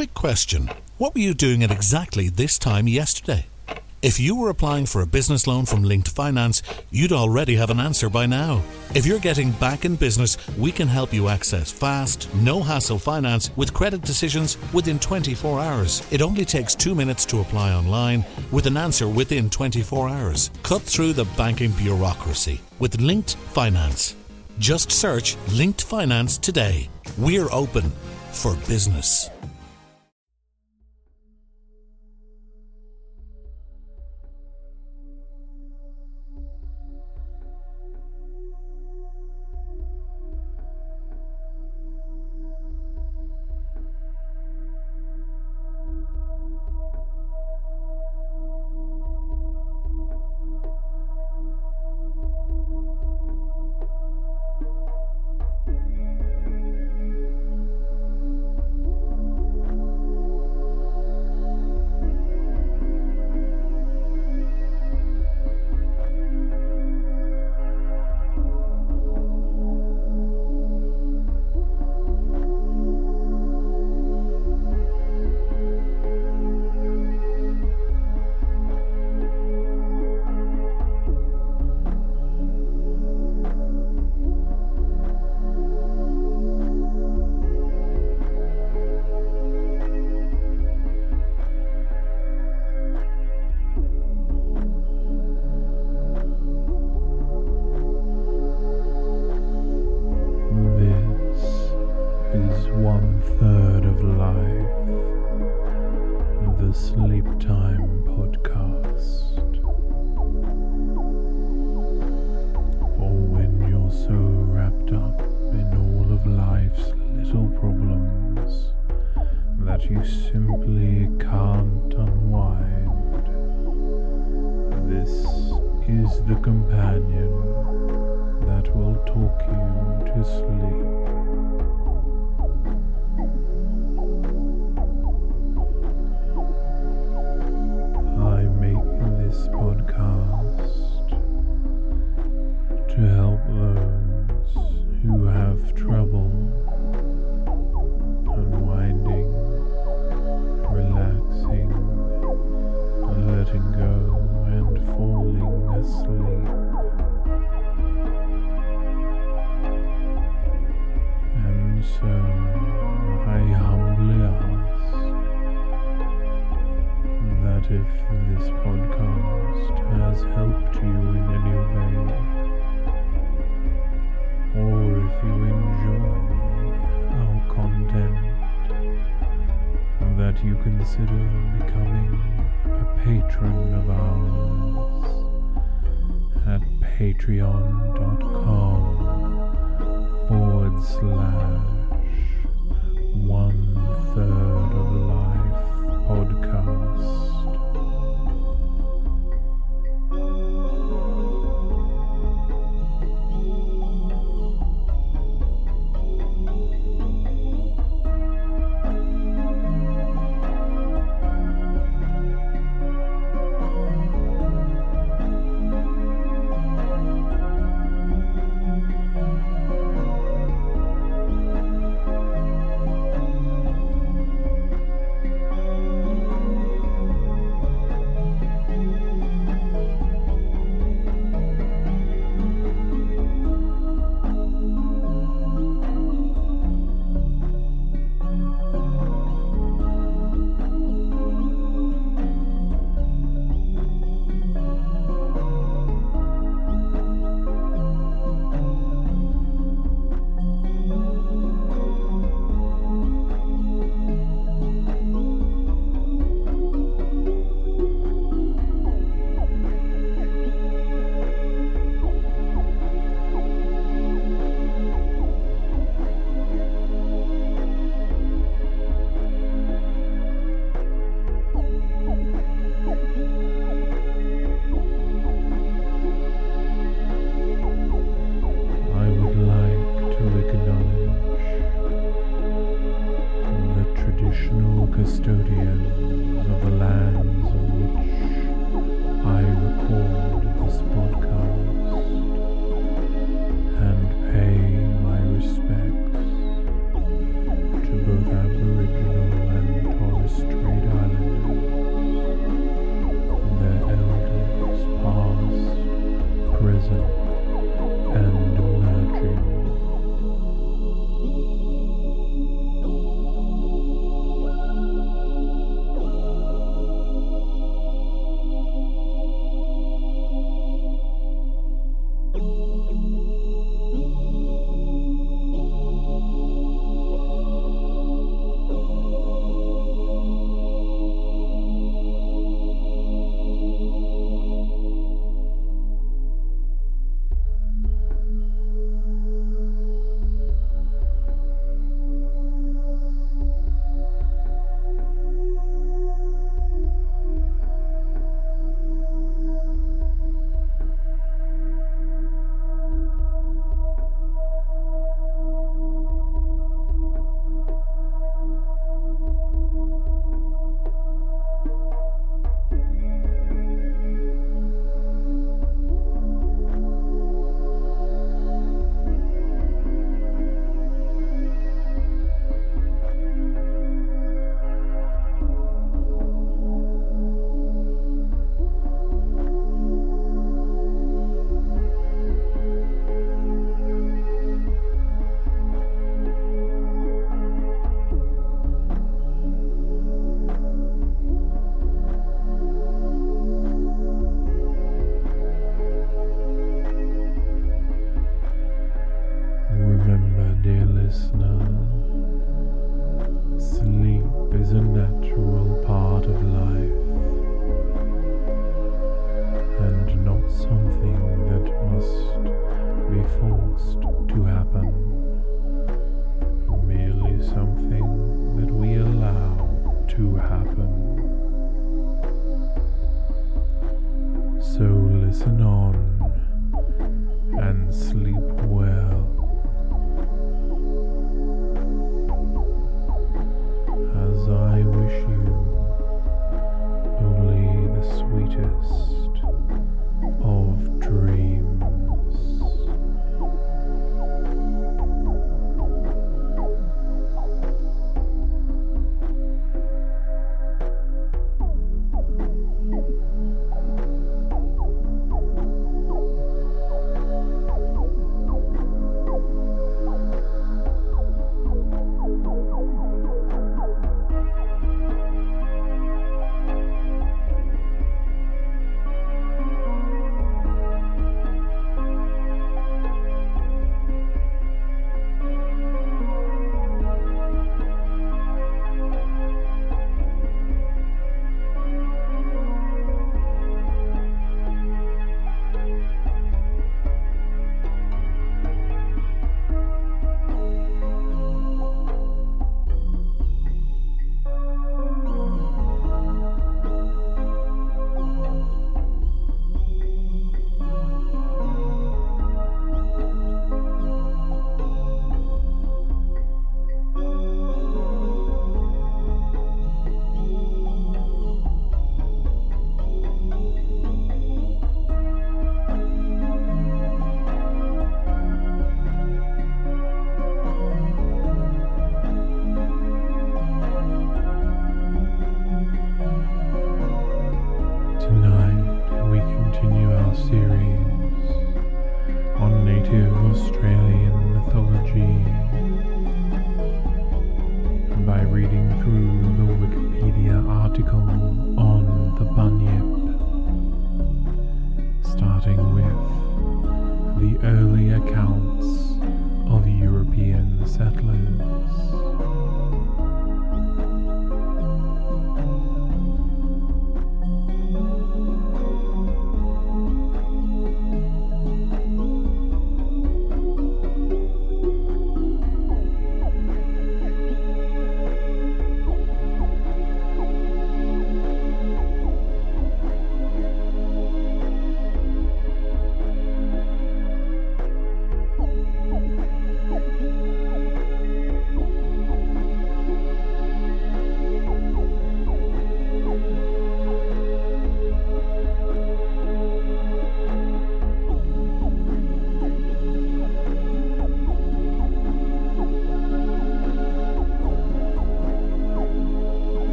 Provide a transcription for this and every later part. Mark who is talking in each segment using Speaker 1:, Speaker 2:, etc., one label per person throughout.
Speaker 1: quick question. What were you doing at exactly this time yesterday? If you were applying for a business loan from Linked Finance, you'd already have an answer by now. If you're getting back in business, we can help you access fast, no hassle finance with credit decisions within 24 hours. It only takes two minutes to apply online with an answer within 24 hours. Cut through the banking bureaucracy with Linked Finance. Just search Linked Finance today. We're open for business.
Speaker 2: That you simply can't unwind, this is the companion that will talk you to sleep. That if this podcast has helped you in any way, or if you enjoy our content, that you consider becoming a patron of ours at patreon.com forward slash one third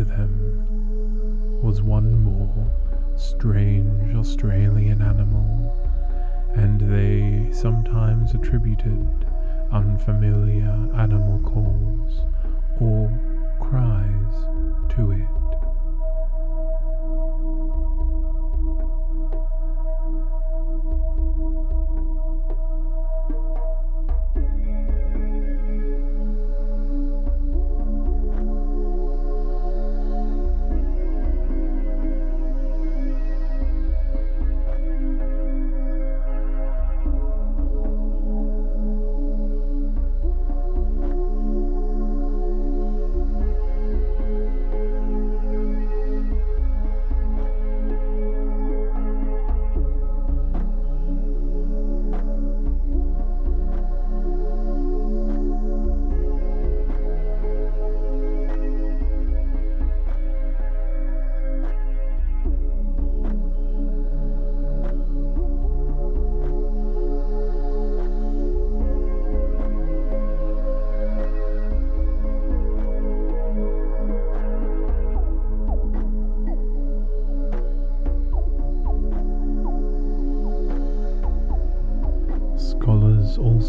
Speaker 2: to them was one more strange Australian animal, and they sometimes attributed unfamiliar animal calls or cries to it.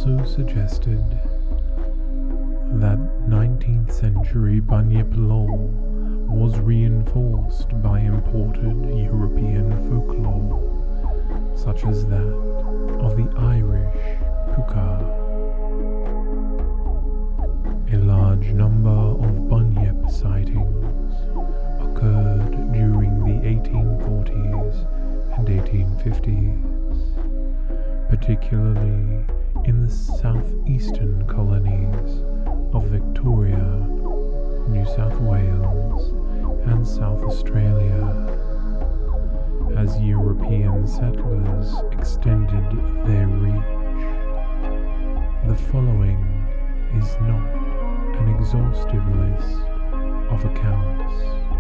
Speaker 2: also suggested that 19th century Bunyip lore was reinforced by imported European folklore, such as that of the Irish Púca. A large number of Bunyip sightings occurred during the 1840s and 1850s, particularly southeastern colonies of Victoria, New South Wales, and South Australia. As European settlers extended their reach, the following is not an exhaustive list of accounts.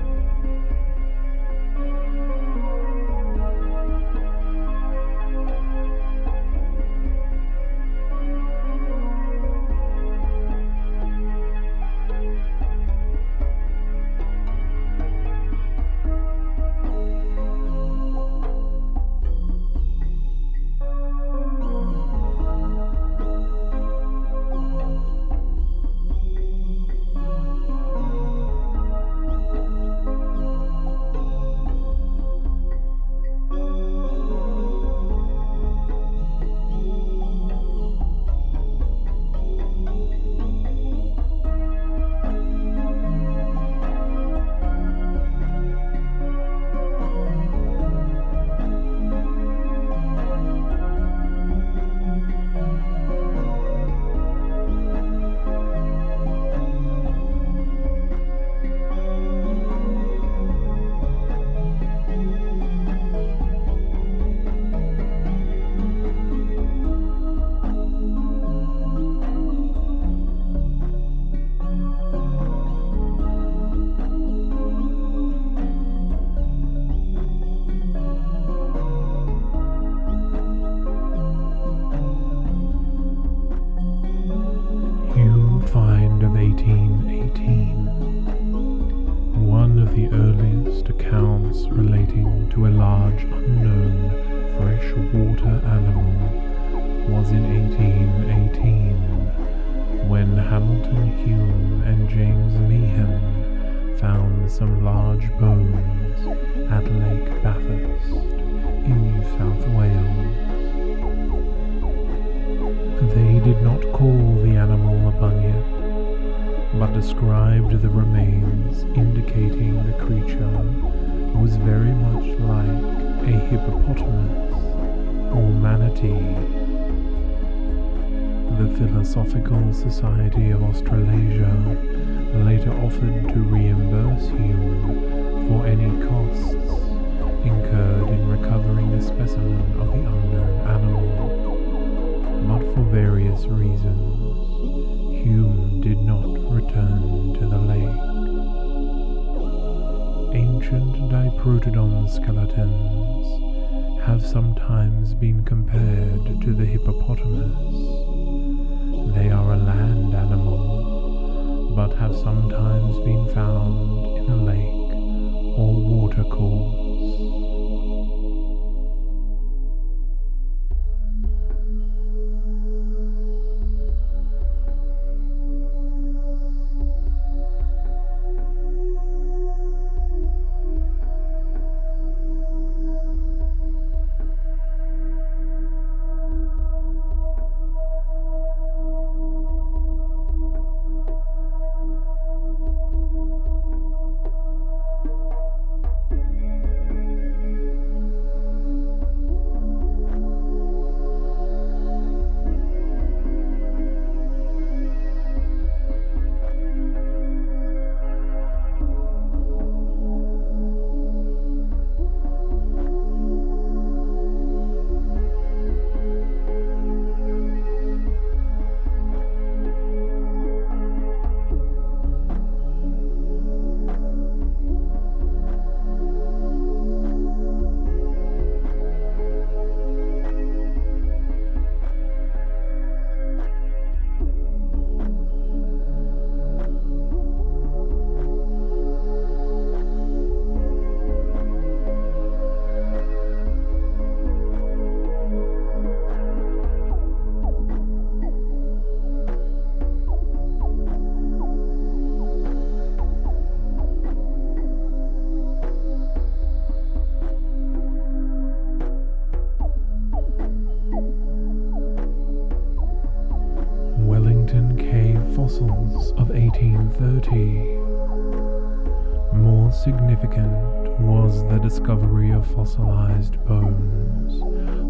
Speaker 2: Fossilized bones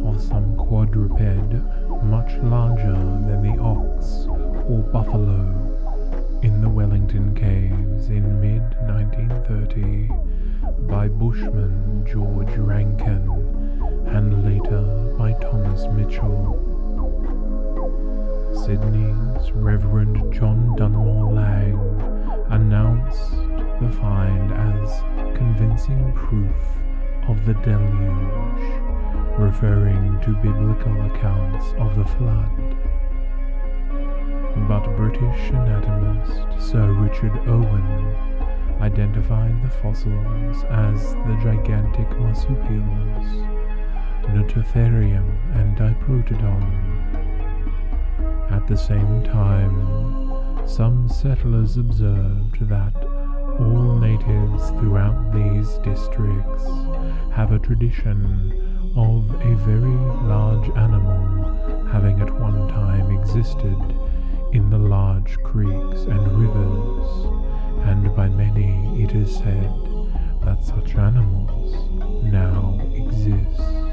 Speaker 2: of some quadruped much larger than the ox or buffalo in the Wellington Caves in mid 1930 by Bushman George Ranken and later by Thomas Mitchell. Sydney's Reverend John Dunmore Lang announced the find as convincing proof of the deluge, referring to biblical accounts of the flood. But British anatomist Sir Richard Owen identified the fossils as the gigantic marsupials, Nototherium and Diprotodon. At the same time, some settlers observed that all natives throughout these districts have a tradition of a very large animal having at one time existed in the large creeks and rivers, and by many it is said that such animals now exist.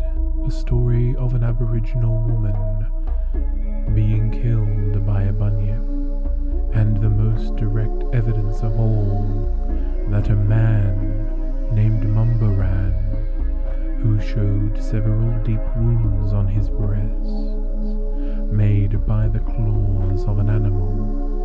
Speaker 2: Noted a story of an Aboriginal woman being killed by a bunyip, and the most direct evidence of all that a man named Mumbaran, who showed several deep wounds on his breast, made by the claws of an animal.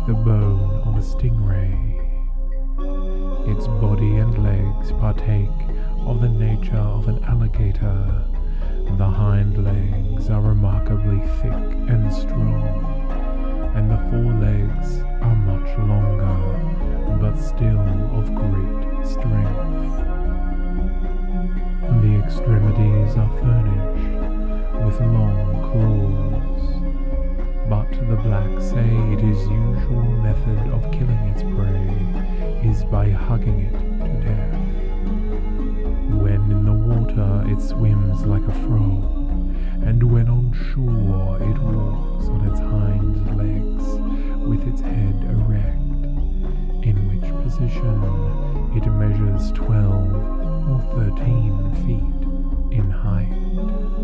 Speaker 2: Like the bone of a stingray. Its body and legs partake of the nature of an alligator. The hind legs are remarkably thick and strong, and the forelegs are much longer, but still of great strength. The extremities are furnished with long claws, but the black say it is usual method of killing its prey is by hugging it to death. When in the water it swims like a frog, and when on shore it walks on its hind legs with its head erect, in which position it measures 12 or 13 feet in height.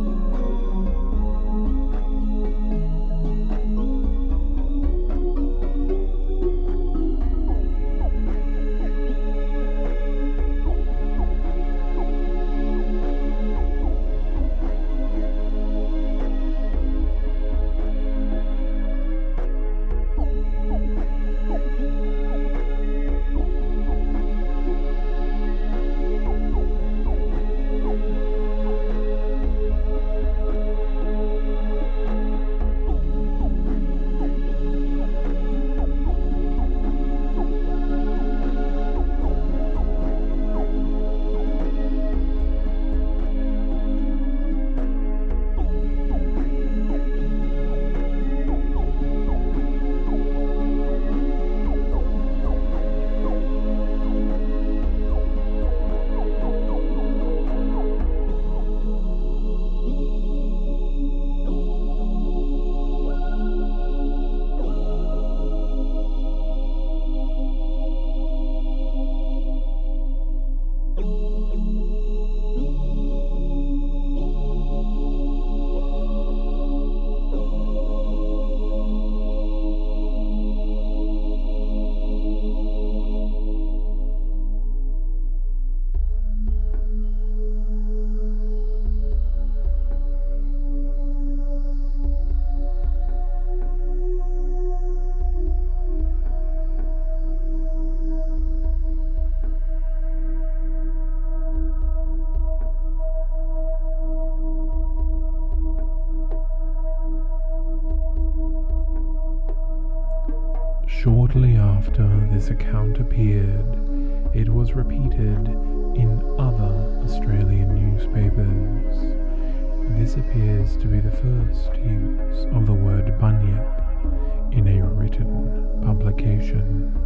Speaker 2: Shortly after this account appeared, it was repeated in other Australian newspapers. This appears to be the first use of the word bunyip in a written publication.